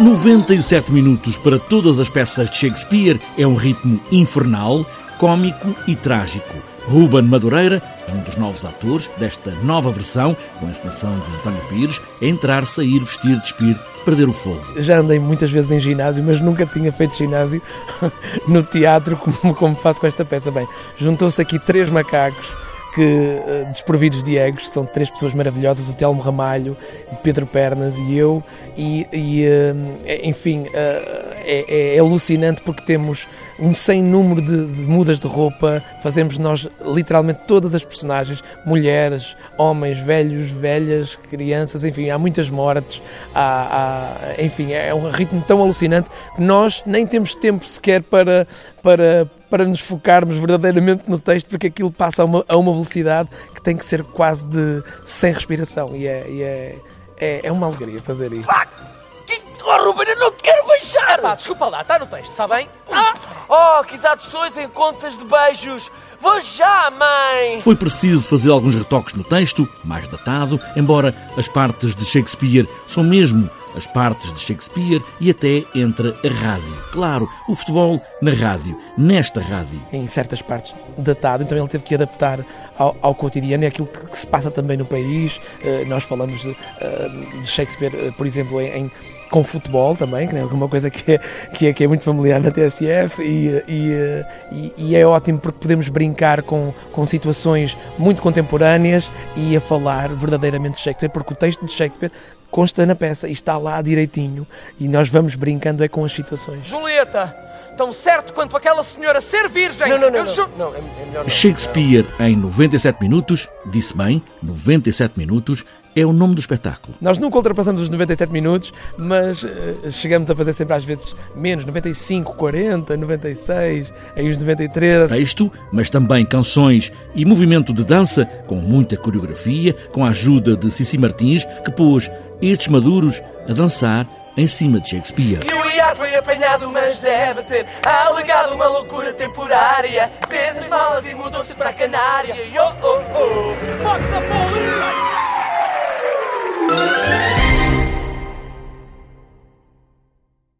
97 minutos para todas as peças de Shakespeare é um ritmo infernal, cômico e trágico. Ruben Madureira é um dos novos atores desta nova versão, com a encenação de António Pires, é entrar, sair, vestir, despir, perder o fogo. Já andei muitas vezes em ginásio, mas nunca tinha feito ginásio no teatro como, como faço com esta peça. Bem, juntou-se aqui três macacos que, eh, desprovidos de egos, são três pessoas maravilhosas, o Telmo Ramalho, Pedro Pernas e eu, e, e eh, enfim, eh, é, é, é, alucinante porque temos um sem número de, de, mudas de roupa, fazemos nós literalmente todas as personagens, mulheres, homens, velhos, velhas, crianças, enfim, há muitas mortes, há, há, enfim, é um ritmo tão alucinante que nós nem temos tempo sequer para, para, para nos focarmos verdadeiramente no texto, porque aquilo passa a uma, a uma velocidade que tem que ser quase de sem respiração e é, e é, é, é uma alegria fazer isto. Oh, Ruben, eu não te quero beijar! Pá, desculpa lá, está no texto, está bem? Ah! Oh, que exato sois em contas de beijos! Vou já, mãe! Foi preciso fazer alguns retoques no texto, mais datado, embora as partes de Shakespeare são mesmo as partes de Shakespeare e até entre a rádio. Claro, o futebol na rádio, nesta rádio. Em certas partes datado, então ele teve que adaptar ao, cotidiano e aquilo que, se passa também no país. Uh, nós falamos de, de Shakespeare, uh, por exemplo, em, em com futebol também, que é uma coisa que é, que é, que é muito familiar na TSF e, e, e, é ótimo porque podemos brincar com, com situações muito contemporâneas e a falar verdadeiramente de Shakespeare, porque o texto de Shakespeare consta na peça e está lá direitinho e nós vamos brincando é com as situações. Julieta, tão certo quanto aquela senhora ser virgem. Não, não, não. não, não, é, é melhor não. Shakespeare em 97 minutos, disse bem, 97 minutos, é o nome do espetáculo. Nós nunca ultrapassamos os 97 minutos, mas uh, chegamos a fazer sempre às vezes menos, 95, 40, 96, aí os 93. Texto, mas também canções e movimento de dança, com muita coreografia, com a ajuda de Cici Martins, que pôs estes maduros a dançar em cima de Shakespeare. E o IAR foi apanhado, mas deve ter alegado uma loucura temporária. Fez as malas e mudou-se para a Canária. Oh, oh, oh.